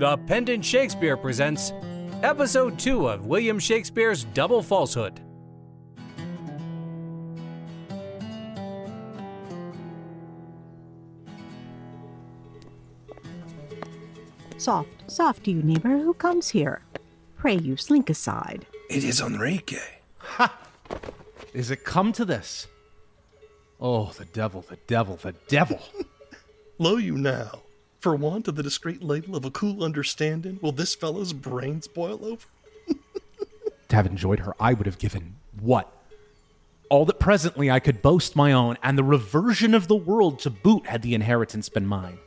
The Pendant Shakespeare presents Episode 2 of William Shakespeare's Double Falsehood. Soft, soft, you neighbor, who comes here? Pray you slink aside. It is Enrique. Ha! Is it come to this? Oh, the devil, the devil, the devil. Lo you now. For want of the discreet label of a cool understanding, will this fellow's brains boil over? to have enjoyed her, I would have given what? All that presently I could boast my own, and the reversion of the world to boot had the inheritance been mine.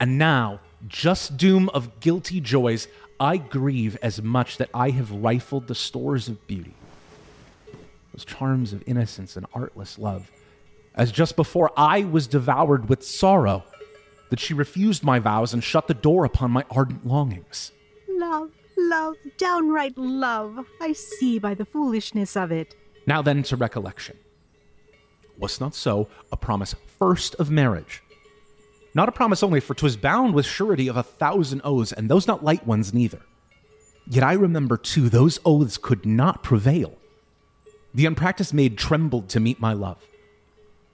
And now, just doom of guilty joys, I grieve as much that I have rifled the stores of beauty, those charms of innocence and artless love, as just before I was devoured with sorrow, that she refused my vows and shut the door upon my ardent longings. Love, love, downright love. I see by the foolishness of it. Now then to recollection. Was not so a promise first of marriage? Not a promise only, for 'twas bound with surety of a thousand oaths, and those not light ones neither. Yet I remember too, those oaths could not prevail. The unpracticed maid trembled to meet my love.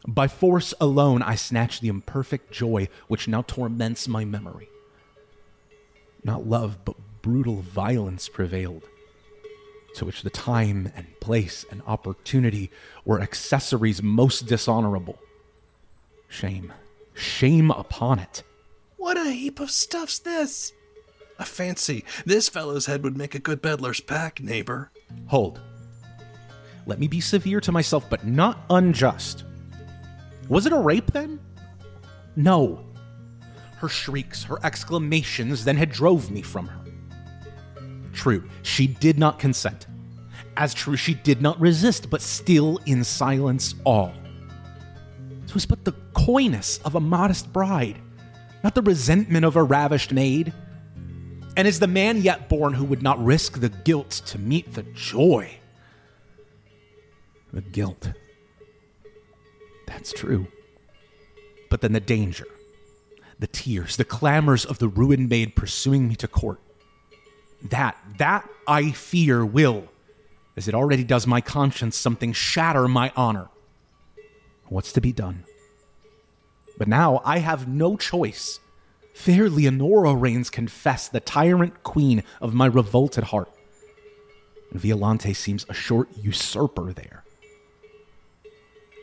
By force alone I snatched the imperfect joy which now torments my memory. Not love, but brutal violence prevailed, to which the time and place and opportunity were accessories most dishonorable. Shame, shame upon it. What a heap of stuff's this! I fancy this fellow's head would make a good peddler's pack, neighbor. Hold. Let me be severe to myself, but not unjust. Was it a rape then? No. Her shrieks, her exclamations then had drove me from her. True, she did not consent. As true, she did not resist, but still in silence all. all. 'Twas but the coyness of a modest bride, not the resentment of a ravished maid. And is the man yet born who would not risk the guilt to meet the joy? The guilt. That's true. But then the danger, the tears, the clamors of the ruined maid pursuing me to court. That, that I fear will, as it already does my conscience, something shatter my honor. What's to be done? But now I have no choice. Fair Leonora reigns confess, the tyrant queen of my revolted heart. And Violante seems a short usurper there.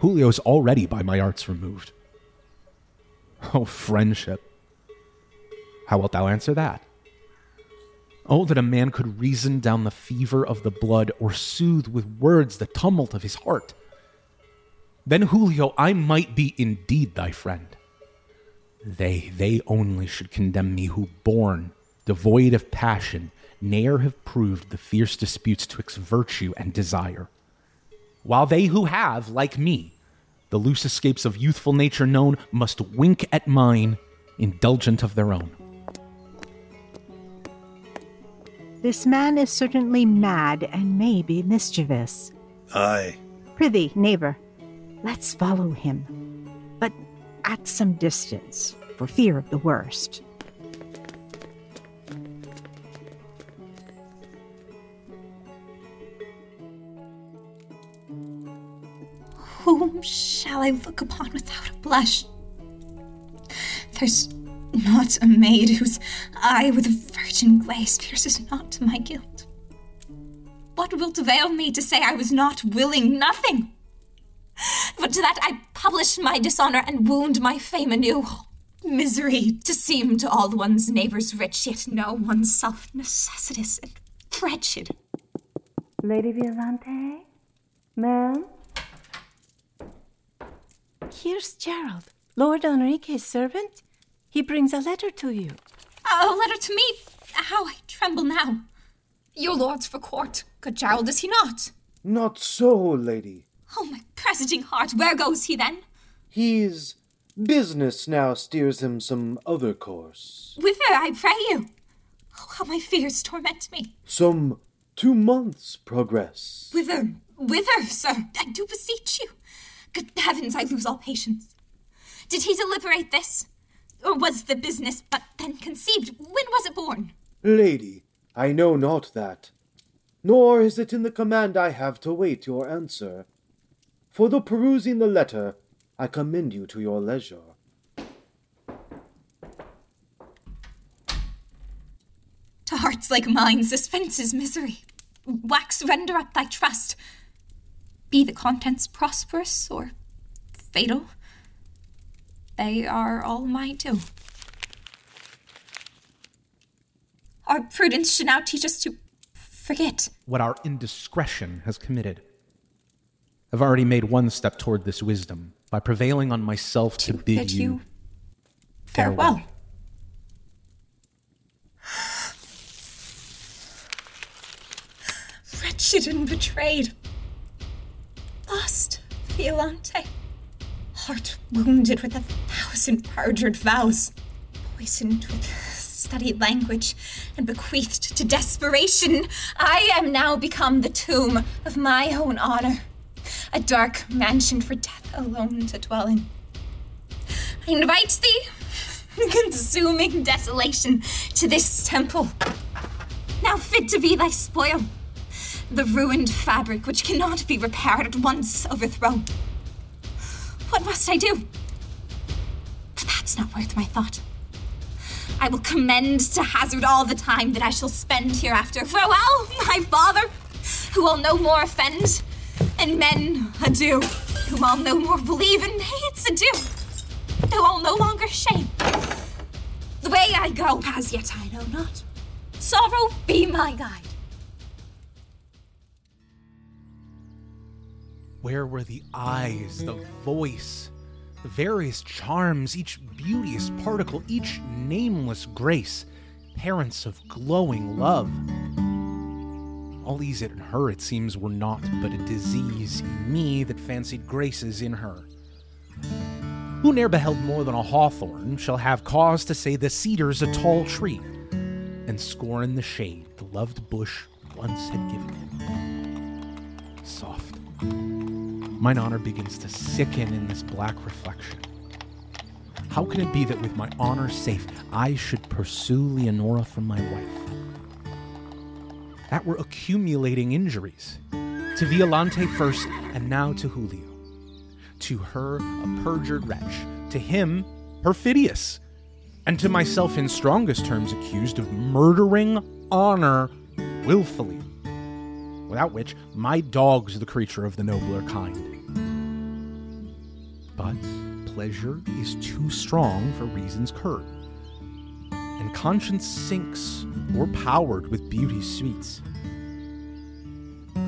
Julio's already by my arts removed. Oh, friendship. How wilt thou answer that? Oh, that a man could reason down the fever of the blood or soothe with words the tumult of his heart. Then, Julio, I might be indeed thy friend. They, they only should condemn me who, born, devoid of passion, ne'er have proved the fierce disputes twixt virtue and desire. While they who have, like me, the loose escapes of youthful nature known, must wink at mine, indulgent of their own. This man is certainly mad and may be mischievous. Aye. Prithee, neighbor, let's follow him, but at some distance, for fear of the worst. Shall I look upon without a blush? There's not a maid whose eye with a virgin glaze pierces not to my guilt. What wilt avail me to say I was not willing? Nothing! But to that I publish my dishonor and wound my fame anew. Misery to seem to all one's neighbors rich, yet know oneself necessitous and wretched. Lady Violante? Ma'am? Here's Gerald, Lord Enrique's servant. He brings a letter to you. A letter to me? How I tremble now. Your lord's for court, good Gerald, is he not? Not so, lady. Oh, my presaging heart, where goes he then? He's. business now steers him some other course. Whither, I pray you? Oh, how my fears torment me. Some two months' progress. Whither, whither, sir? I do beseech you. Good heavens, I lose all patience. Did he deliberate this? Or was the business but then conceived? When was it born? Lady, I know not that, nor is it in the command I have to wait your answer. For the perusing the letter, I commend you to your leisure. To hearts like mine, suspense is misery. Wax render up thy trust. Be the contents prosperous or fatal, they are all my due. Our prudence should now teach us to forget. What our indiscretion has committed. I've already made one step toward this wisdom by prevailing on myself to, bid, bid you you farewell. Wretched and betrayed. Lost, Violante. Heart wounded with a thousand perjured vows. Poisoned with studied language and bequeathed to desperation. I am now become the tomb of my own honor. A dark mansion for death alone to dwell in. I invite thee, consuming desolation, to this temple. Now fit to be thy spoil. The ruined fabric which cannot be repaired at once overthrown. What must I do? But that's not worth my thought. I will commend to hazard all the time that I shall spend hereafter. Farewell, my father, who will no more offend, and men adieu, whom I'll no more believe, and hates adieu, though I'll no longer shame. The way I go, as yet I know not. Sorrow be my guide. Where were the eyes, the voice, the various charms, each beauteous particle, each nameless grace, parents of glowing love? All these in her, it seems, were naught but a disease in me that fancied graces in her. Who ne'er beheld more than a hawthorn shall have cause to say the cedar's a tall tree, and scorn the shade the loved bush once had given him. Soft. Mine honor begins to sicken in this black reflection. How can it be that with my honor safe, I should pursue Leonora from my wife? That were accumulating injuries. To Violante first, and now to Julio. To her, a perjured wretch. To him, perfidious. And to myself, in strongest terms, accused of murdering honor willfully. Without which, my dog's the creature of the nobler kind. But pleasure is too strong for reason's curb, and conscience sinks o'erpowered with beauty's sweets.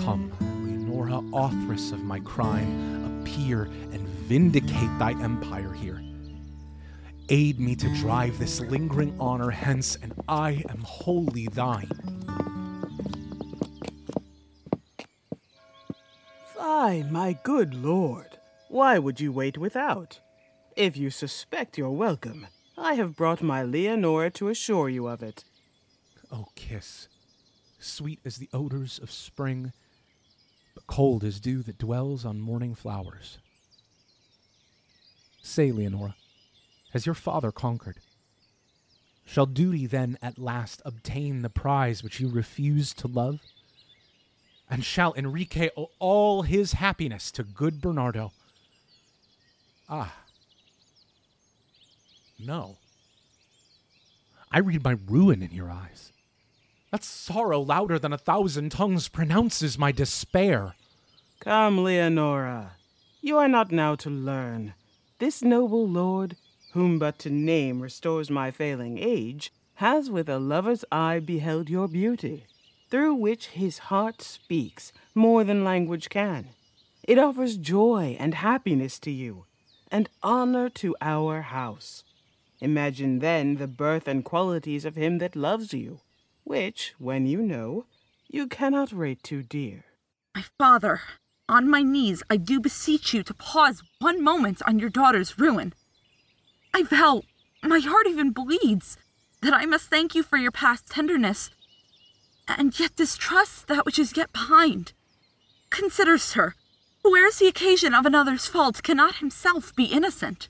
Come, Leonora, authoress of my crime, appear and vindicate thy empire here. Aid me to drive this lingering honor hence, and I am wholly thine. Fine, my good lord. Why would you wait without? If you suspect you're welcome, I have brought my Leonora to assure you of it. Oh, kiss, sweet as the odors of spring, but cold as dew that dwells on morning flowers. Say, Leonora, has your father conquered? Shall duty then at last obtain the prize which you refused to love? And shall Enrique owe all his happiness to good Bernardo? Ah. No. I read my ruin in your eyes. That sorrow louder than a thousand tongues pronounces my despair. Come, Leonora. You are not now to learn. This noble lord, whom but to name restores my failing age, has with a lover's eye beheld your beauty, through which his heart speaks more than language can. It offers joy and happiness to you, and honor to our house. Imagine then the birth and qualities of him that loves you, which, when you know, you cannot rate too dear. My father, on my knees, I do beseech you to pause one moment on your daughter's ruin. I vow, my heart even bleeds, that I must thank you for your past tenderness, and yet distrust that which is yet behind. Consider, sir, who wears the occasion of another's fault cannot himself be innocent.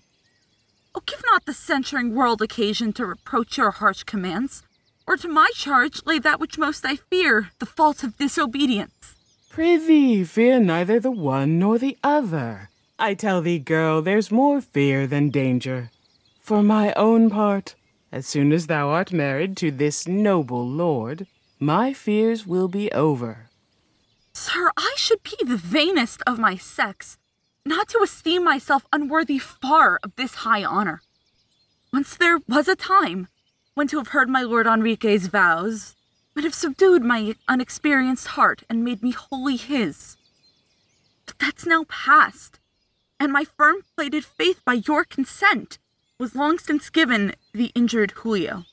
Oh, give not the censuring world occasion to reproach your harsh commands. or to my charge lay that which most I fear, the fault of disobedience. Prithee, fear neither the one nor the other. I tell thee, girl, there's more fear than danger. For my own part, as soon as thou art married to this noble lord, my fears will be over. Sir, I should be the vainest of my sex, not to esteem myself unworthy far of this high honor. Once there was a time when to have heard my Lord Enrique's vows would have subdued my unexperienced heart and made me wholly his. But that's now past, and my firm plated faith by your consent was long since given the injured Julio.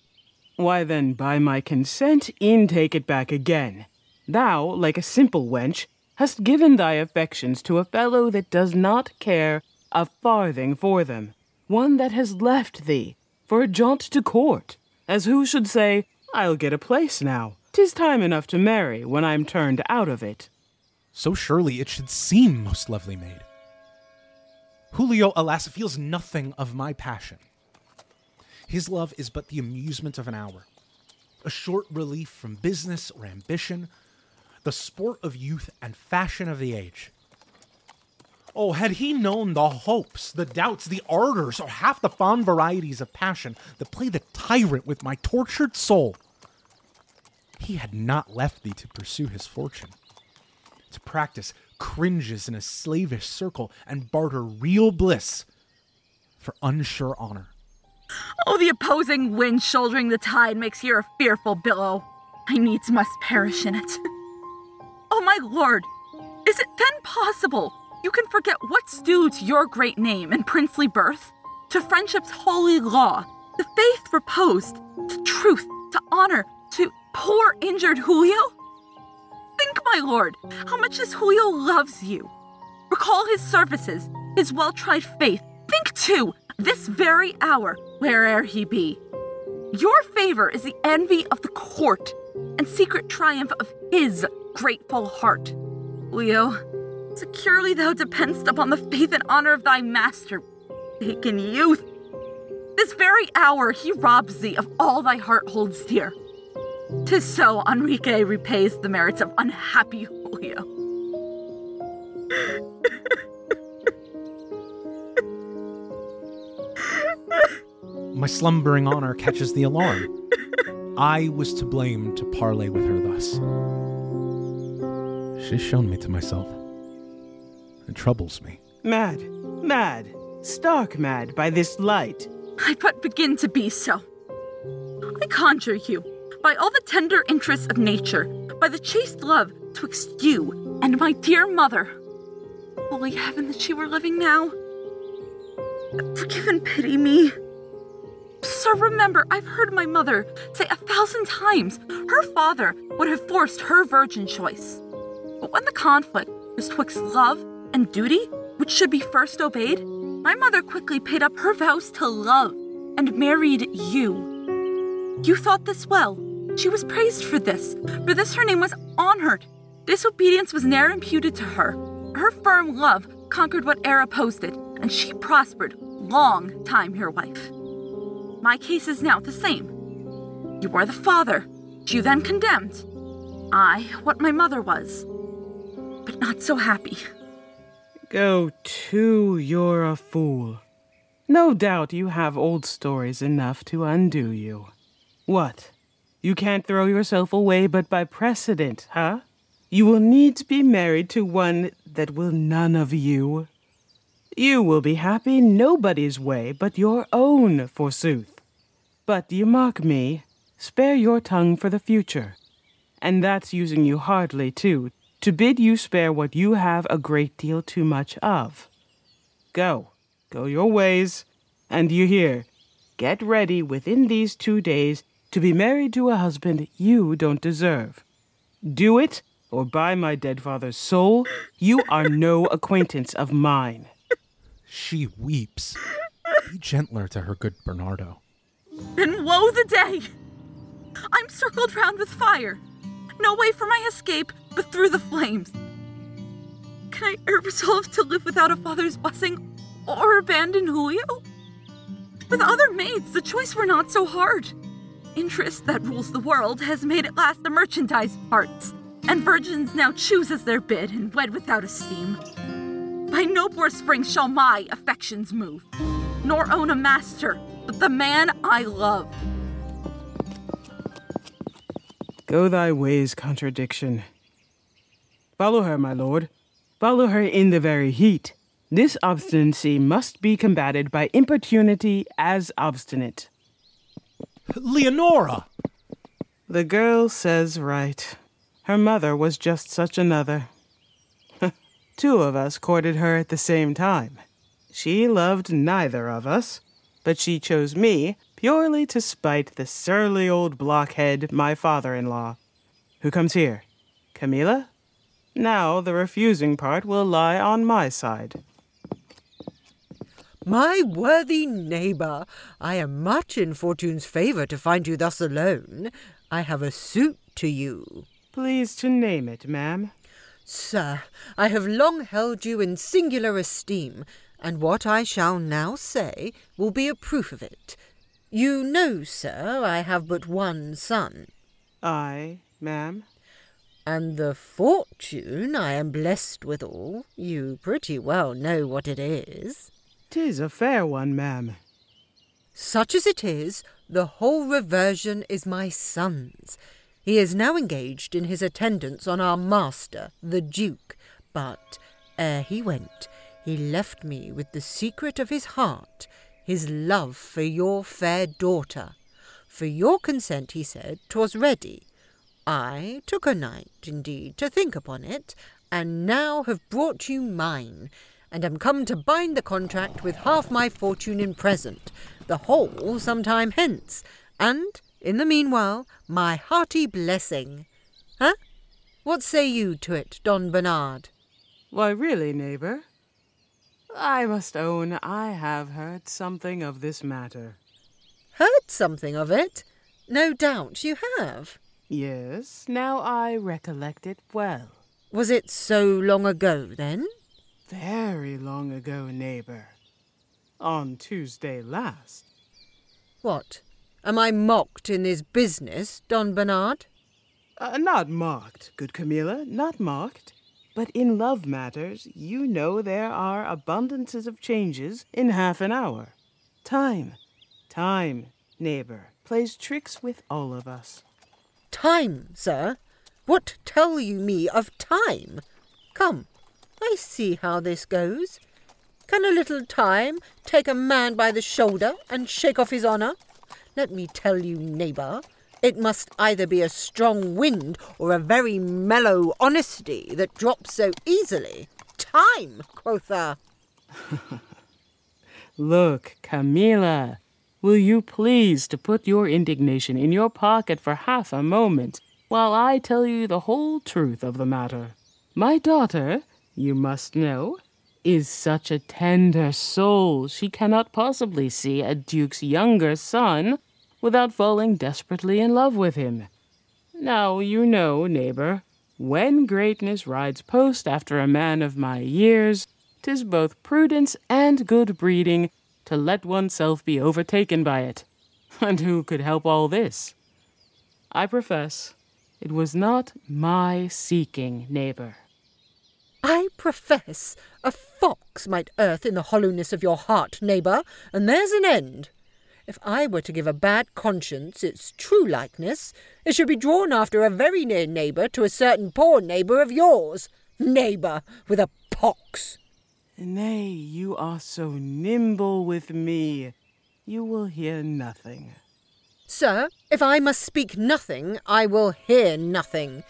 Why then, by my consent, e'en take it back again. Thou, like a simple wench, hast given thy affections to a fellow that does not care a farthing for them, one that has left thee for a jaunt to court, as who should say, I'll get a place now. 'Tis time enough to marry when I'm turned out of it. So surely it should seem, most lovely maid. Julio, alas, feels nothing of my passion. His love is but the amusement of an hour, a short relief from business or ambition, the sport of youth and fashion of the age. Oh, had he known the hopes, the doubts, the ardors, or half the fond varieties of passion that play the tyrant with my tortured soul, he had not left thee to pursue his fortune, to practice cringes in a slavish circle and barter real bliss for unsure honor. Oh, the opposing wind shouldering the tide makes here a fearful billow. I needs must perish in it. Oh, my lord, is it then possible you can forget what's due to your great name and princely birth, to friendship's holy law, to faith reposed, to truth, to honor, to poor injured Julio? Think, my lord, how much this Julio loves you. Recall his services, his well tried faith. Think, too, this very hour, where'er he be. Your favor is the envy of the court and secret triumph of his grateful heart. Leo, securely thou dependst upon the faith and honor of thy master, taken youth. This very hour he robs thee of all thy heart holds dear. Tis so Enrique repays the merits of unhappy Julio. My slumbering honor catches the alarm. I was to blame to parley with her thus. She's shown me to myself. It troubles me. Mad, mad, stark mad by this light. I but begin to be so. I conjure you, by all the tender interests of nature, by the chaste love twixt you and my dear mother. Holy heaven that she were living now. Forgive and pity me. Sir, remember, I've heard my mother say a thousand times her father would have forced her virgin choice. But when the conflict was twixt love and duty, which should be first obeyed, my mother quickly paid up her vows to love and married you. You thought this well. She was praised for this. For this her name was honored. Disobedience was ne'er imputed to her. Her firm love conquered what e'er opposed it, and she prospered long time your wife. My case is now the same. You are the father, you then condemned. I, what my mother was, but not so happy. Go to, you're a fool. No doubt you have old stories enough to undo you. What? You can't throw yourself away but by precedent, huh? You will need to be married to one that will none of you. You will be happy nobody's way but your own, forsooth. But you mock me. Spare your tongue for the future. And that's using you hardly, too, to bid you spare what you have a great deal too much of. Go, go your ways, and you hear, get ready within these two days to be married to a husband you don't deserve. Do it, or by my dead father's soul, you are no acquaintance of mine. She weeps. Be gentler to her good Bernardo. Then woe the day! I'm circled round with fire. No way for my escape but through the flames. Can I ever resolve to live without a father's blessing or abandon Julio? With other maids, the choice were not so hard. interest that rules the world has made at last the merchandise parts, and virgins now choose as their bid and wed without esteem. By no poor spring shall my affections move, nor own a master, but the man I love. Go thy ways, contradiction. Follow her, my lord. Follow her in the very heat. This obstinacy must be combated by importunity as obstinate. Leonora! The girl says right. Her mother was just such another. Two of us courted her at the same time. She loved neither of us, but she chose me purely to spite the surly old blockhead, my father in law. Who comes here? Camilla? Now the refusing part will lie on my side. My worthy neighbour, I am much in Fortune's favour to find you thus alone. I have a suit to you. Please to name it, ma'am. Sir, I have long held you in singular esteem, and what I shall now say will be a proof of it. You know, sir, I have but one son. Ay, ma'am. And the fortune I am blessed withal, you pretty well know what it is. Tis a fair one, ma'am. Such as it is, the whole reversion is my son's. He is now engaged in his attendance on our master, the Duke, but ere he went, he left me with the secret of his heart, his love for your fair daughter. For your consent, he said, 'twas ready. I took a night, indeed, to think upon it, and now have brought you mine, and am come to bind the contract with half my fortune in present, the whole some time hence, and, in the meanwhile, my hearty blessing. Huh? What say you to it, Don Bernard? Why, really, neighbour, I must own I have heard something of this matter. Heard something of it? No doubt you have. Yes, now I recollect it well. Was it so long ago, then? Very long ago, neighbour. On Tuesday last. What? Am I mocked in this business, Don Bernard? Uh, not mocked, good Camilla, not mocked. But in love matters, you know there are abundances of changes in half an hour. Time, time, neighbour, plays tricks with all of us. Time, sir? What tell you me of time? Come, I see how this goes. Can a little time take a man by the shoulder and shake off his honour? Let me tell you, neighbour, it must either be a strong wind or a very mellow honesty that drops so easily. Time, quotha. Look, Camilla, will you please to put your indignation in your pocket for half a moment while I tell you the whole truth of the matter? My daughter, you must know, is such a tender soul she cannot possibly see a duke's younger son without falling desperately in love with him. Now, you know, neighbor, when greatness rides post after a man of my years, 'tis both prudence and good breeding to let oneself be overtaken by it. And who could help all this? I profess, it was not my seeking, neighbor. I profess a fox might earth in the hollowness of your heart, neighbour, and there's an end. If I were to give a bad conscience its true likeness, it should be drawn after a very near neighbour to a certain poor neighbour of yours. Neighbour with a pox. Nay, you are so nimble with me. You will hear nothing. Sir, if I must speak nothing, I will hear nothing.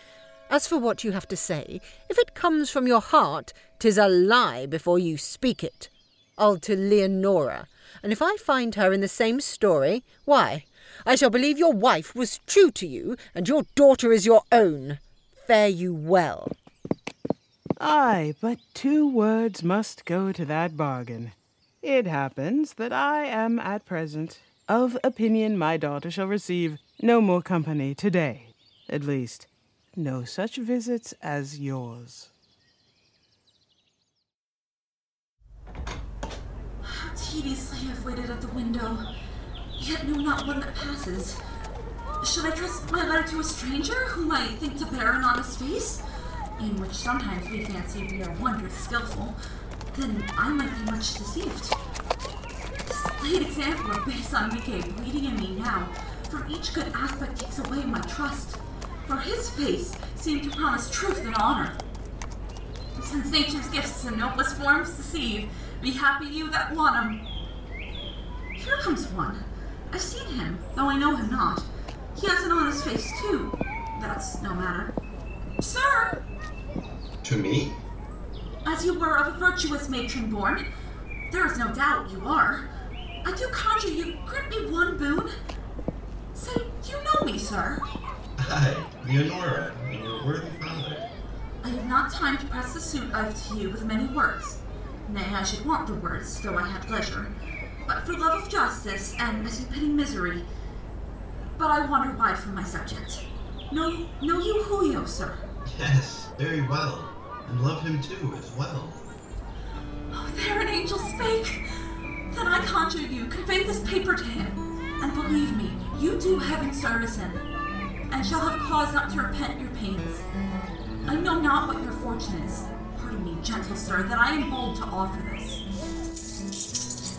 As for what you have to say, if it comes from your heart, 'tis a lie before you speak it. I'll to Leonora, and if I find her in the same story, why, I shall believe your wife was true to you, and your daughter is your own. Fare you well. Ay, but two words must go to that bargain. It happens that I am at present of opinion my daughter shall receive no more company today. At least, no such visits as yours. Tediously I've waited at the window, yet know not one that passes. Should I trust my letter to a stranger whom I think to bear an honest face, in which sometimes we fancy we are wondrous skillful? Then I might be much deceived. This late example of base Enrique bleeding in me now, for each good aspect takes away my trust. For his face seemed to promise truth and honor. Since nature's gifts in noblest forms deceive, be happy you that want 'em. Here comes one. I've seen him, though I know him not. He has an honest face, too. That's no matter. Sir! To me? As you were of a virtuous matron born, there is no doubt you are. I do conjure you, grant me one boon. Say, you know me, sir. Aye, Leonora, and your worthy father. I have not time to press the suit I've to you with many words. Nay, I should want the words, though I had leisure. But for love of justice, and as you pity misery. But I wander wide from my subject. Know, know you Julio, sir? Yes, very well. And love him too, as well. Oh, there an angel spake! Then I conjure you, convey this paper to him. And believe me, you do heaven service him, and shall have cause not to repent your pains. I know not what your fortune is. Pardon me, gentle sir, that I am bold to offer this.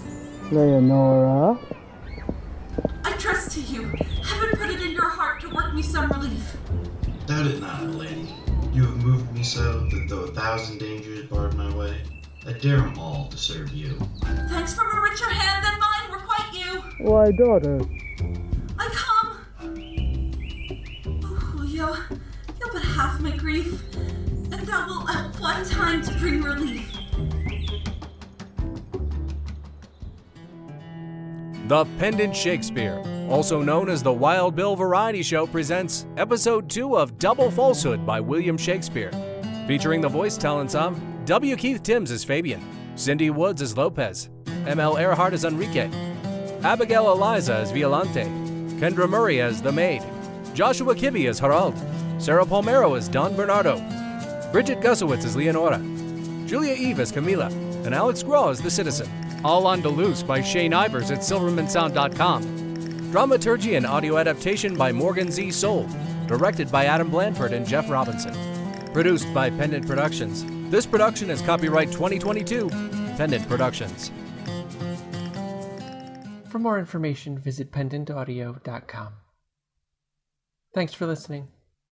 Leonora? I trust to you. Heaven put it in your heart to work me some relief. Doubt it not, lady. You have moved me so that though a thousand dangers barred my way, I dare them all to serve you. Thanks from a richer hand than mine requite you. Why, daughter, I come. Oh, Julio, you'll but half my grief, wilt have one time to bring relief. The Pendant Shakespeare, also known as the Wild Bill Variety Show, presents episode 2 of Double Falsehood by William Shakespeare, featuring the voice talents of W. Keith Timms as Fabian, Cindy Woods as Lopez, M.L. Earhart as Enrique, Abigail Eliza as Violante, Kendra Murray as the Maid, Joshua Kibbe as Harald, Sarah Palmero as Don Bernardo, Bridget Gusowitz as Leonora, Julia Eve as Camila, and Alex Graw as the Citizen. All on Deluxe by Shane Ivers at SilvermanSound.com. Dramaturgy and audio adaptation by Morgan Z. Soul. Directed by Adam Blanford and Jeff Robinson. Produced by Pendant Productions. This production is copyright 2022, Pendant Productions. For more information, visit pendantaudio.com. Thanks for listening.